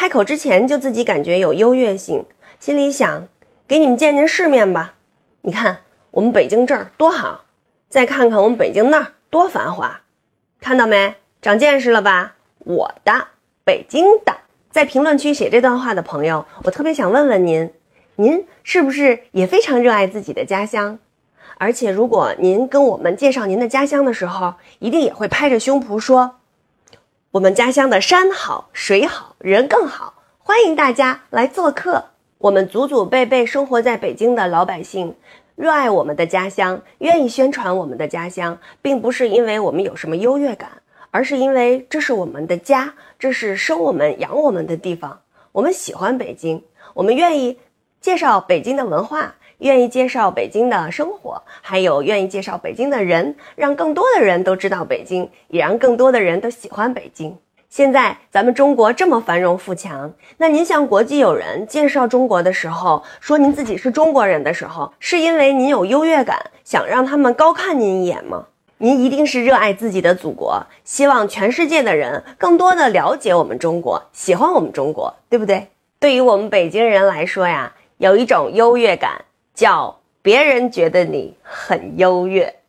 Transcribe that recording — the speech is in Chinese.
开口之前就自己感觉有优越性，心里想给你们见见世面吧。你看我们北京这儿多好，再看看我们北京那儿多繁华，看到没？长见识了吧？我的北京的，在评论区写这段话的朋友，我特别想问问您，您是不是也非常热爱自己的家乡？而且如果您跟我们介绍您的家乡的时候，一定也会拍着胸脯说，我们家乡的山好水好人更好，欢迎大家来做客。我们祖祖辈辈生活在北京的老百姓，热爱我们的家乡，愿意宣传我们的家乡，并不是因为我们有什么优越感。而是因为这是我们的家，这是生我们养我们的地方。我们喜欢北京，我们愿意介绍北京的文化，愿意介绍北京的生活，还有愿意介绍北京的人，让更多的人都知道北京，也让更多的人都喜欢北京。现在咱们中国这么繁荣富强，那您向国际友人介绍中国的时候，说您自己是中国人的时候，是因为您有优越感，想让他们高看您一眼吗？您一定是热爱自己的祖国，希望全世界的人更多的了解我们中国，喜欢我们中国，对不对？对于我们北京人来说呀，有一种优越感，叫别人觉得你很优越。